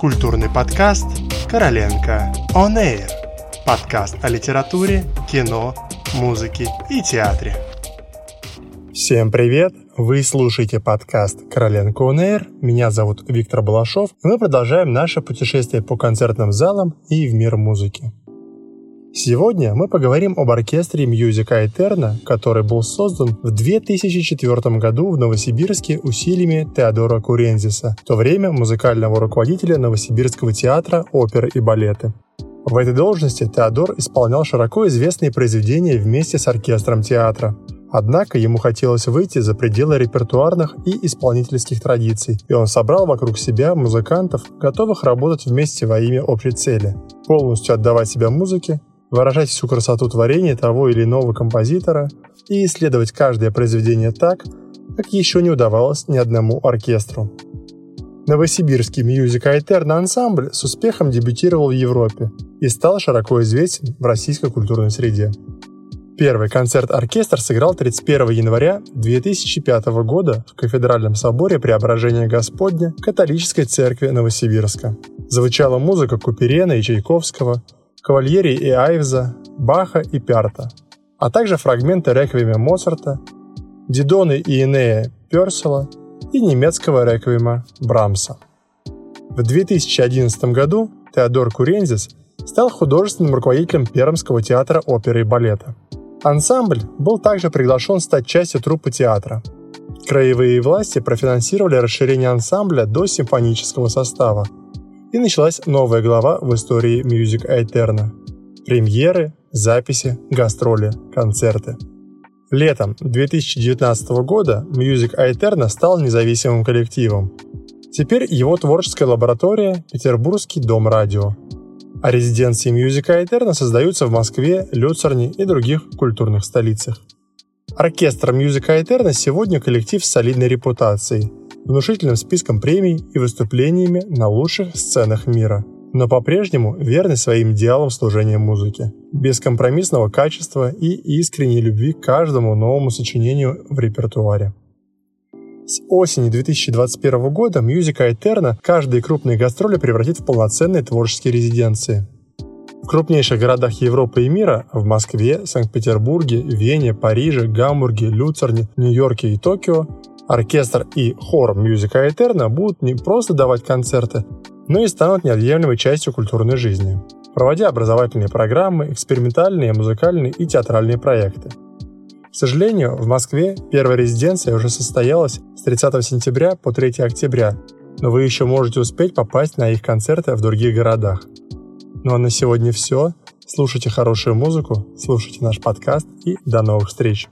Культурный подкаст «Короленко On Air». Подкаст о литературе, кино, музыке и театре. Всем привет! Вы слушаете подкаст «Короленко On Air». Меня зовут Виктор Балашов, и мы продолжаем наше путешествие по концертным залам и в мир музыки. Сегодня мы поговорим об оркестре Musica Eterna, который был создан в 2004 году в Новосибирске усилиями Теодора Курензиса, в то время музыкального руководителя Новосибирского театра оперы и балеты. В этой должности Теодор исполнял широко известные произведения вместе с оркестром театра. Однако ему хотелось выйти за пределы репертуарных и исполнительских традиций, и он собрал вокруг себя музыкантов, готовых работать вместе во имя общей цели – полностью отдавать себя музыке выражать всю красоту творения того или иного композитора и исследовать каждое произведение так, как еще не удавалось ни одному оркестру. Новосибирский Music Eterna ансамбль с успехом дебютировал в Европе и стал широко известен в российской культурной среде. Первый концерт-оркестр сыграл 31 января 2005 года в Кафедральном соборе Преображения Господня католической церкви Новосибирска. Звучала музыка Куперена и Чайковского – Кавальери и Айвза, Баха и Пярта, а также фрагменты реквиема Моцарта, Дидоны и Инея Персела и немецкого реквиема Брамса. В 2011 году Теодор Курензис стал художественным руководителем Пермского театра оперы и балета. Ансамбль был также приглашен стать частью труппы театра. Краевые власти профинансировали расширение ансамбля до симфонического состава – и началась новая глава в истории Music Eterna. Премьеры, записи, гастроли, концерты. Летом 2019 года Music Eterna стал независимым коллективом. Теперь его творческая лаборатория – Петербургский дом радио. А резиденции Music Eterna создаются в Москве, Люцерне и других культурных столицах. Оркестр Music Eterna сегодня коллектив с солидной репутацией – внушительным списком премий и выступлениями на лучших сценах мира, но по-прежнему верны своим идеалам служения музыке, бескомпромиссного качества и искренней любви к каждому новому сочинению в репертуаре. С осени 2021 года Musica Eterna каждые крупные гастроли превратит в полноценные творческие резиденции. В крупнейших городах Европы и мира – в Москве, Санкт-Петербурге, Вене, Париже, Гамбурге, Люцерне, Нью-Йорке и Токио оркестр и хор Musica Eterna будут не просто давать концерты, но и станут неотъемлемой частью культурной жизни, проводя образовательные программы, экспериментальные, музыкальные и театральные проекты. К сожалению, в Москве первая резиденция уже состоялась с 30 сентября по 3 октября, но вы еще можете успеть попасть на их концерты в других городах. Ну а на сегодня все. Слушайте хорошую музыку, слушайте наш подкаст и до новых встреч!